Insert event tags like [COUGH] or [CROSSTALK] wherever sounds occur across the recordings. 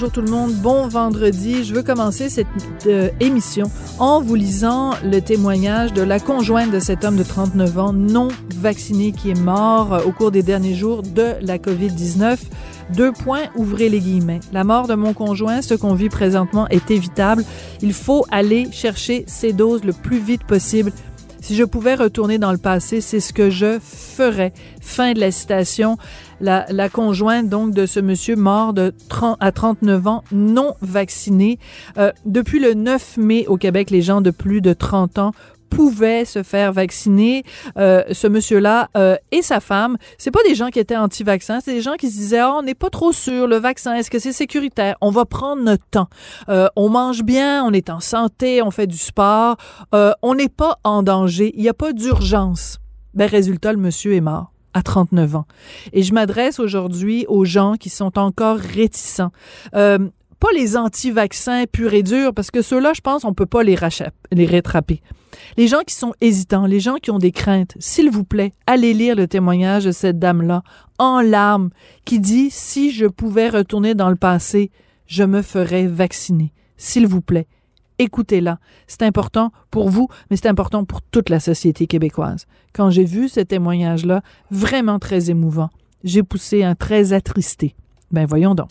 Bonjour tout le monde, bon vendredi. Je veux commencer cette euh, émission en vous lisant le témoignage de la conjointe de cet homme de 39 ans non vacciné qui est mort euh, au cours des derniers jours de la COVID-19. Deux points, ouvrez les guillemets. La mort de mon conjoint, ce qu'on vit présentement, est évitable. Il faut aller chercher ces doses le plus vite possible. Si je pouvais retourner dans le passé, c'est ce que je ferais. Fin de la citation. La, la conjointe donc de ce monsieur mort de 30 à 39 ans, non vacciné. Euh, depuis le 9 mai au Québec, les gens de plus de 30 ans pouvait se faire vacciner. Euh, ce monsieur-là euh, et sa femme, c'est pas des gens qui étaient anti-vaccins, c'est des gens qui se disaient oh, on n'est pas trop sûr le vaccin, est-ce que c'est sécuritaire? On va prendre notre temps. Euh, on mange bien, on est en santé, on fait du sport, euh, on n'est pas en danger, il n'y a pas d'urgence. Ben résultat, le monsieur est mort à 39 ans. Et je m'adresse aujourd'hui aux gens qui sont encore réticents. Euh, pas les anti-vaccins purs et durs, parce que ceux-là, je pense, on peut pas les, les rattraper. Les gens qui sont hésitants, les gens qui ont des craintes, s'il vous plaît, allez lire le témoignage de cette dame-là, en larmes, qui dit, si je pouvais retourner dans le passé, je me ferais vacciner. S'il vous plaît, écoutez-la. C'est important pour vous, mais c'est important pour toute la société québécoise. Quand j'ai vu ce témoignage-là, vraiment très émouvant, j'ai poussé un très attristé. Ben voyons donc.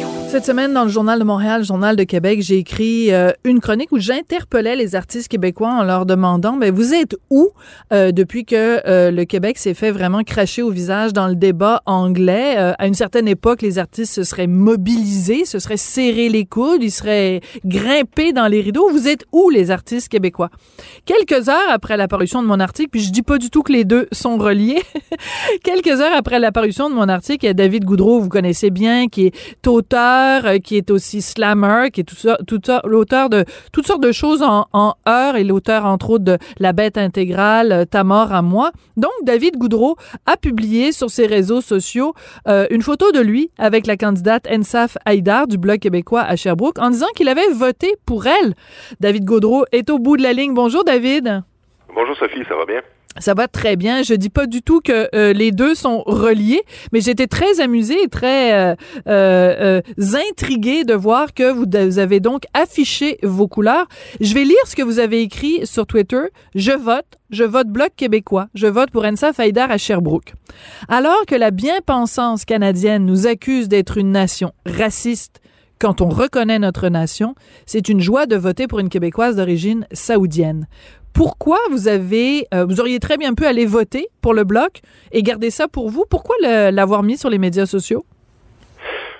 Cette semaine, dans le Journal de Montréal, le Journal de Québec, j'ai écrit euh, une chronique où j'interpellais les artistes québécois en leur demandant, ben vous êtes où euh, depuis que euh, le Québec s'est fait vraiment cracher au visage dans le débat anglais? à une certaine époque, les artistes se seraient mobilisés, se seraient serrés les coudes, ils seraient grimpés dans les rideaux. Vous êtes où, les artistes québécois? Quelques heures après l'apparition de mon article, puis je dis pas du tout que les deux sont reliés, [LAUGHS] quelques heures après l'apparition de mon article, il y a David Goudreau, vous connaissez bien, qui est auteur euh, qui est aussi slammer, qui est tout l'auteur de toutes sortes de choses en, en heure et l'auteur entre autres de La Bête intégrale, euh, Ta mort à moi. Donc David Goudreau a publié sur ses réseaux sociaux euh, une photo de lui avec la candidate Ensaf Haïdar du Bloc québécois à Sherbrooke en disant qu'il avait voté pour elle. David Goudreau est au bout de la ligne. Bonjour David. Bonjour Sophie, ça va bien? Ça va très bien. Je dis pas du tout que euh, les deux sont reliés, mais j'étais très amusée et très euh, euh, intriguée de voir que vous, vous, avez donc affiché vos couleurs. Je vais lire ce que vous avez écrit sur Twitter. Je vote. Je vote Bloc québécois. Je vote pour Ensa Faïdar à Sherbrooke. Alors que la bien-pensance canadienne nous accuse d'être une nation raciste, quand on reconnaît notre nation, c'est une joie de voter pour une Québécoise d'origine saoudienne pourquoi vous avez, euh, vous auriez très bien pu aller voter pour le bloc et garder ça pour vous? Pourquoi l'avoir mis sur les médias sociaux?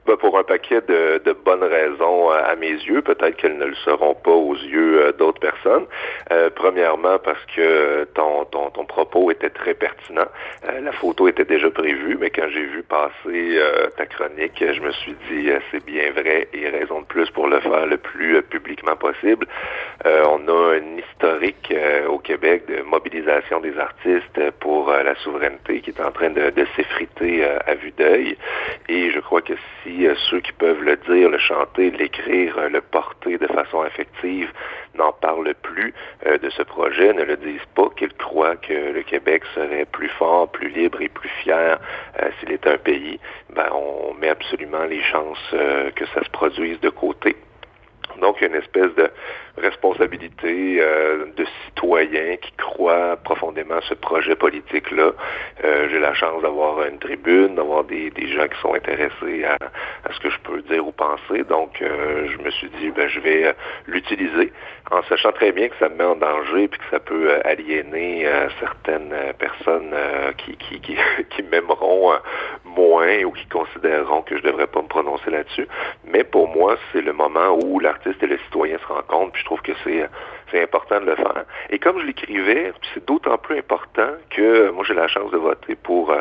Ben, pour un paquet de, de, bonnes raisons à mes yeux. Peut-être qu'elles ne le seront pas aux yeux euh, d'autres personnes. Euh, premièrement, parce que ton, ton, ton, propos était très pertinent. Euh, la photo était déjà prévue, mais quand j'ai vu passer euh, ta chronique, je me suis dit c'est bien vrai et raison de plus pour le faire le plus publiquement possible. on a une historique au Québec de mobilisation des artistes pour la souveraineté qui est en train de, de s'effriter à vue d'œil. Et je crois que si euh, ceux qui peuvent le dire, le chanter, l'écrire, euh, le porter de façon affective n'en parlent plus euh, de ce projet, ne le disent pas, qu'ils croient que le Québec serait plus fort, plus libre et plus fier s'il était un pays, ben on met absolument les chances que ça se produise de côté. Donc, il y a une espèce de responsabilité euh, de citoyens qui croient profondément à ce projet politique-là. Euh, J'ai la chance d'avoir une tribune, d'avoir des, des, gens qui sont intéressés à, ce que je peux dire ou penser. Donc, euh, je me suis dit, ben, je vais l'utiliser en sachant très bien que ça me met en danger puis que ça peut aliéner certaines personnes qui, qui, qui, [LAUGHS] qui m'aimeront moins ou qui considéreront que je devrais pas me prononcer là-dessus. Mais pour moi, c'est le moment où l'artiste et le citoyen se rencontrent je trouve que c'est c'est important de le faire. Et comme je l'écrivais, c'est d'autant plus important que moi j'ai la chance de voter pour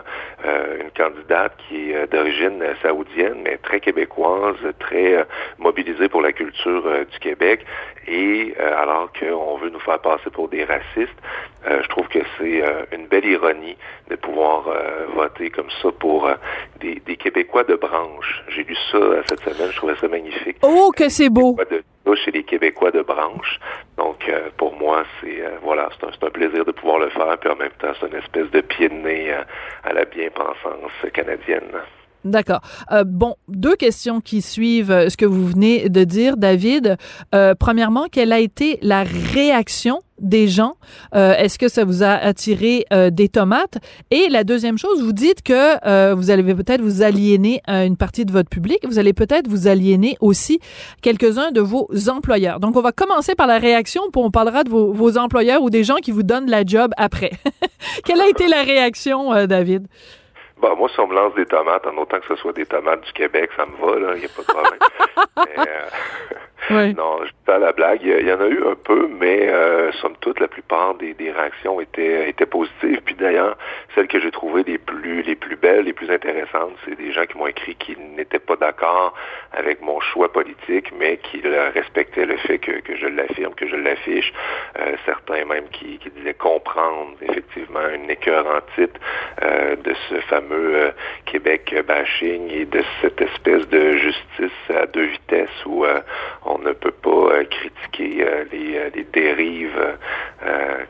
une candidate qui est d'origine saoudienne, mais très québécoise, très mobilisée pour la culture du Québec. Et alors qu'on veut nous faire passer pour des racistes, je trouve que c'est une belle ironie de pouvoir voter comme ça pour des, des Québécois de branche. J'ai lu ça cette semaine, je trouvais ça magnifique. Oh, que c'est beau! chez les Québécois de branche. Donc, euh, pour moi, c'est euh, voilà, c'est un, plaisir de pouvoir le faire, puis en même temps, c'est une espèce de pied de nez à, à la bien-pensance canadienne. D'accord. Euh, bon, deux questions qui suivent euh, ce que vous venez de dire, David. Euh, premièrement, quelle a été la réaction des gens? Est-ce que ça vous a attiré des tomates? Et la deuxième chose, vous dites que vous allez peut-être vous aliéner une partie de votre public. Vous allez peut-être vous aliéner aussi quelques-uns de vos employeurs. Donc, on va commencer par la réaction, puis on parlera de vos, vos employeurs ou des gens qui vous donnent la job après. [LAUGHS] quelle a été la réaction, David? Bon, moi, si on me lance des tomates, en autant que ce soit des tomates du Québec, ça me va, là, il n'y a pas de problème. [LAUGHS] Mais, euh, Non, je pas la blague. Il y en a eu un peu, mais euh, somme toute, la plupart des, des réactions étaient, étaient positives. Puis d'ailleurs, celles que j'ai trouvées les plus les plus belles, les plus intéressantes, c'est des gens qui m'ont écrit qu'ils n'étaient pas d'accord avec mon choix politique, mais qui respectaient le fait que, que je l'affirme, que je l'affiche. Euh, certains même qui, qui disaient comprendre effectivement une écœur en titre euh, de ce fameux euh, Québec bashing et de cette espèce de justice à deux vitesses où euh, on ne peut pas euh, critiquer euh, les, euh, les, dérives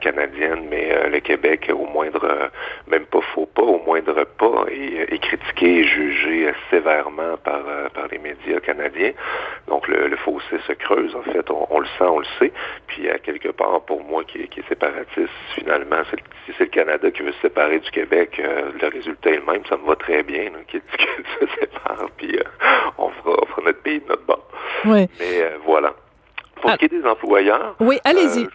canadiennes, mais le Québec au moindre, même pas faux pas, au moindre pas, et critiqué et jugé sévèrement par, les médias canadiens. Donc le, fossé se creuse, en fait, on, on, le sent, on le sait. Puis à quelque part, pour moi qui, est séparatiste, finalement, si c'est le Canada qui veut se séparer du Québec, le résultat est le même, ça me va très bien, qu'il se sépare, puis on, fera, on fera notre pays de notre bord. Oui. Mais euh, voilà. Pour ah. ce qui est des employeurs. Oui, allez-y. Euh,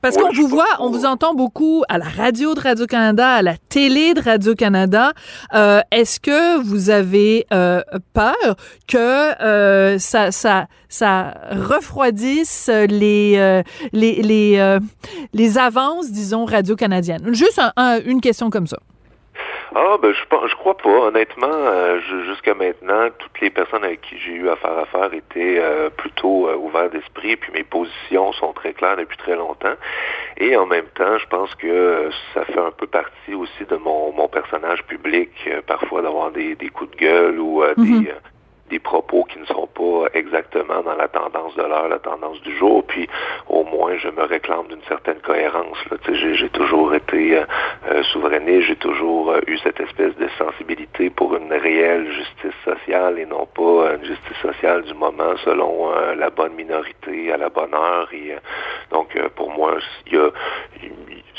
parce qu'on vous voit, on vous entend beaucoup à la radio de Radio-Canada, à la télé de Radio-Canada. Euh, Est-ce que vous avez euh, peur que euh, ça, ça, ça refroidisse les, euh, les, les, les avances, disons, radio-canadiennes? Juste un, un, une question comme ça. Ah, ben je, je crois pas. Honnêtement, euh, jusqu'à maintenant, toutes les personnes avec qui j'ai eu affaire à faire étaient euh, plutôt euh, ouverts d'esprit, puis mes positions sont très claires depuis très longtemps. Et en même temps, je pense que ça fait un peu partie aussi de mon, mon personnage public, parfois d'avoir des, des coups de gueule ou mm-hmm. des des propos qui ne sont pas exactement dans la tendance de l'heure, la tendance du jour, puis au moins je me réclame d'une certaine cohérence. J'ai toujours été euh, euh, souverainiste, j'ai toujours euh, eu cette espèce de sensibilité pour une réelle justice sociale et non pas une justice sociale du moment selon euh, la bonne minorité à la bonne heure. Et donc pour moi, il y a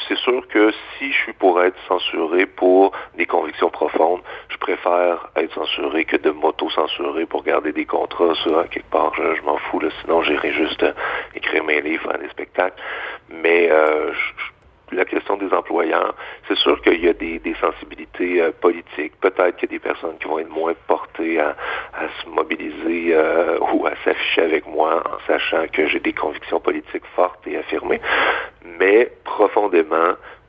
c'est sûr que si je suis pour être censuré pour des convictions profondes, je préfère être censuré que de m'auto-censurer pour garder des contrats sur quelque part. Je, m'en fous, sinon j'irai juste euh, écrire mes livres, faire des spectacles. Mais euh, la question des employeurs, c'est sûr qu'il y a des, sensibilités euh, politiques. Peut-être qu'il y a des personnes qui vont être moins portées à, se mobiliser ou à s'afficher avec moi en sachant que j'ai des convictions politiques fortes et affirmées.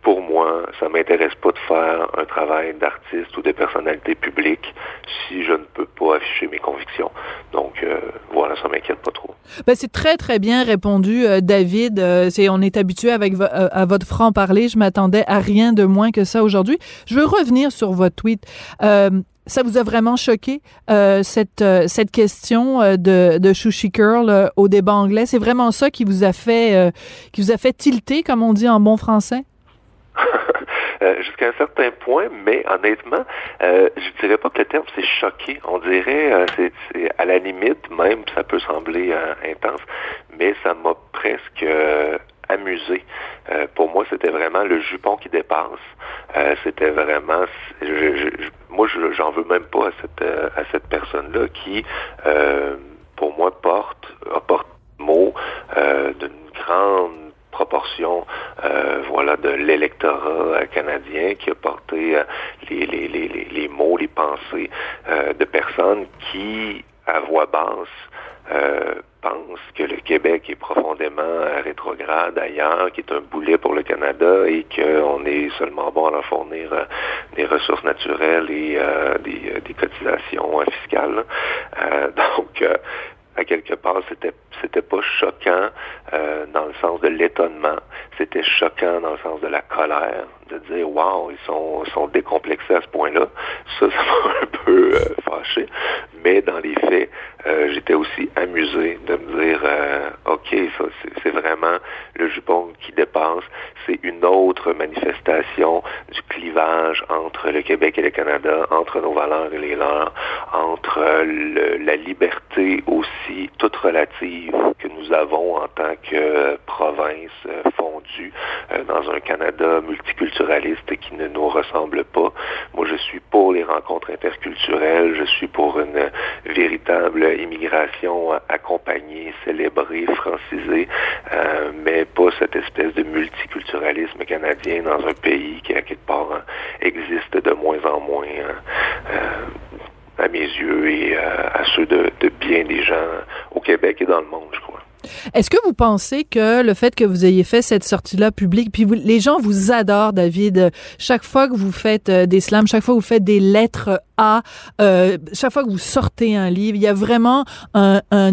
Pour moi, ça m'intéresse pas de faire un travail d'artiste ou de personnalité publique si je ne peux pas afficher mes convictions. Donc euh, voilà, ça m'inquiète pas trop. Ben, c'est très très bien répondu, euh, David. Euh, on est habitué avec à votre franc parler. Je m'attendais à rien de moins que ça aujourd'hui. Je veux revenir sur votre tweet. Euh, ça vous a vraiment choqué cette cette question de de Shushi Curl au débat anglais? C'est vraiment ça qui vous a fait qui vous a fait tilter, comme on dit en bon français? [LAUGHS] Euh, jusqu'à un certain point, mais honnêtement, euh, je dirais pas que le terme c'est choqué. On dirait euh, à la limite même, ça peut sembler euh, intense, mais ça m'a presque amusé. pour moi, c'était vraiment le jupon qui dépasse. c'était vraiment, moi, j'en veux même pas à cette à cette personne-là qui, pour moi, porte apporte mot d'une grande proportion euh, voilà de l'électorat canadien qui a porté euh, les, les, les, les, mots, les pensées euh, de personnes qui, à voix basse, que le Québec est profondément rétrograde ailleurs, qui est un boulet pour le Canada et qu'on est seulement bon à leur fournir des ressources naturelles et des, des, cotisations fiscales. [LAUGHS] donc, à quelque part, c'était c'était pas choquant euh, dans le sens de l'étonnement, c'était choquant dans le sens de la colère, de dire waouh, ils sont sont décomplexés à ce point-là. Ça, [LAUGHS] ça m'a un peu euh, fâché, mais dans les faits, euh, j'étais aussi amusé de me dire c'est vraiment le jupon qui dépasse, c'est une autre manifestation du clivage entre le Québec et le Canada, entre nos valeurs et les leurs, entre la liberté aussi toute relative que nous avons en tant que province euh, euh, dans un Canada multiculturaliste qui ne nous ressemble pas. Moi, je suis pour les rencontres interculturelles, je suis pour une véritable immigration accompagnée, célébrée, francisée, euh, mais pas cette espèce de multiculturalisme canadien dans un pays qui, à quelque part, existe de moins en moins à mes yeux et à ceux de bien des gens au Québec et dans le monde, je crois. Est-ce que vous pensez que le fait que vous ayez fait cette sortie-là publique, puis les gens vous adorent, David, chaque fois que vous faites euh, des slams, chaque fois que vous faites des lettres A, euh, chaque fois que vous sortez un livre, il y a vraiment un, un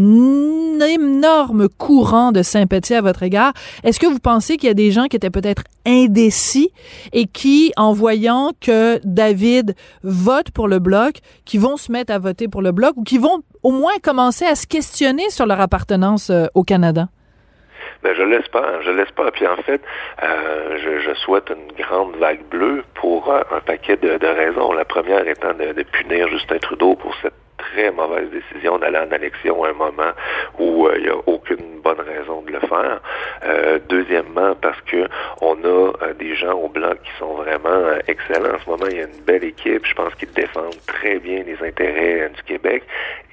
énorme courant de sympathie à votre égard. Est-ce que vous pensez qu'il y a des gens qui étaient peut-être indécis et qui, en voyant que David vote pour le bloc, qui vont se mettre à voter pour le bloc ou qui vont au moins commencer à se questionner sur leur appartenance euh, au Canada? Ben, je l'espère, je l'espère. Puis en fait, euh, je, souhaite une grande vague bleue pour euh, un paquet de, raisons. La première étant de, punir Justin Trudeau pour cette très mauvaise décision d'aller en élection à un moment où il n'y a aucune raison de le faire. deuxièmement, parce que on a des gens au blanc qui sont vraiment excellents. En ce moment, il y a une belle équipe. Je pense qu'ils défendent très bien les intérêts du Québec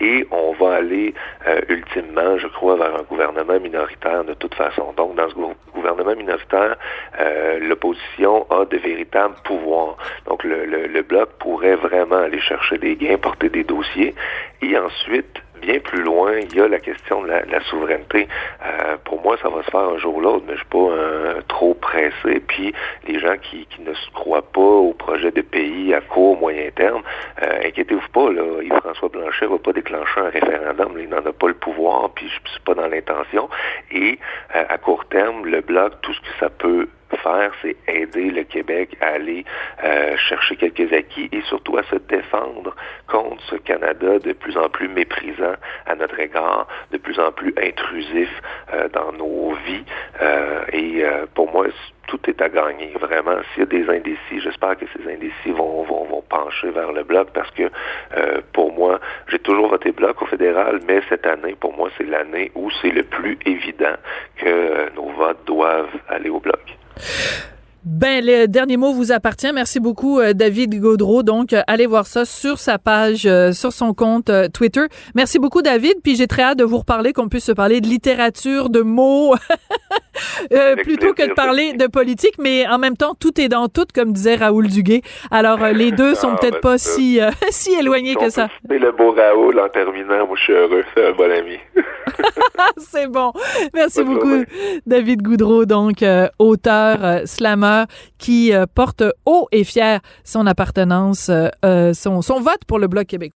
et on va aller euh, ultimement, je crois, vers un gouvernement minoritaire de toute façon. Donc, dans ce gouvernement minoritaire, euh, l'opposition a de véritables pouvoirs. Donc, le, le, le bloc pourrait vraiment aller chercher des gains, porter des dossiers, et ensuite bien plus loin, il y a la question de la, souveraineté. Euh, pour moi, ça va se faire un jour ou l'autre, mais je suis pas euh, trop pressé. Puis les gens qui, qui ne se croient pas au projet de pays à court, moyen terme, euh, inquiétez-vous pas, là, Yves-François Blanchet va pas déclencher un référendum. il n'en a pas le pouvoir, puis je suis pas dans l'intention. Et à court terme, le bloc, tout ce que ça peut faire, c'est aider le Québec à aller euh, chercher quelques acquis et surtout à se défendre contre ce Canada de plus en plus méprisant à notre égard, de plus en plus intrusif euh, dans nos vies. Euh, et pour moi, tout est à gagner, vraiment. S'il y a des indécis, j'espère que ces indécis vont, vont, vont pencher vers le bloc parce que pour moi, j'ai toujours voté bloc au fédéral, mais cette année, pour moi, c'est l'année où c'est le plus évident que nos votes doivent aller au bloc. Ben, le dernier mot vous appartient. Merci beaucoup, euh, David Gaudreau. Donc, euh, allez voir ça sur sa page, euh, sur son compte Twitter. Merci beaucoup, David. Puis j'ai très hâte de vous reparler, qu'on puisse se parler de littérature, de mots, [LAUGHS] plutôt que de parler de politique. Mais en même temps, tout est dans tout, comme disait Raoul Duguay. Alors, les deux sont ah, peut-être ben, pas si, [LAUGHS] si éloignés que ça. C'est le beau Raoul en terminant. Moi, je suis heureux. C'est un bon ami. [LAUGHS] C'est bon. Merci beaucoup, David Goudreau, donc auteur, slammer qui euh, porte haut et fier son appartenance, euh, son, son vote pour le Bloc québécois.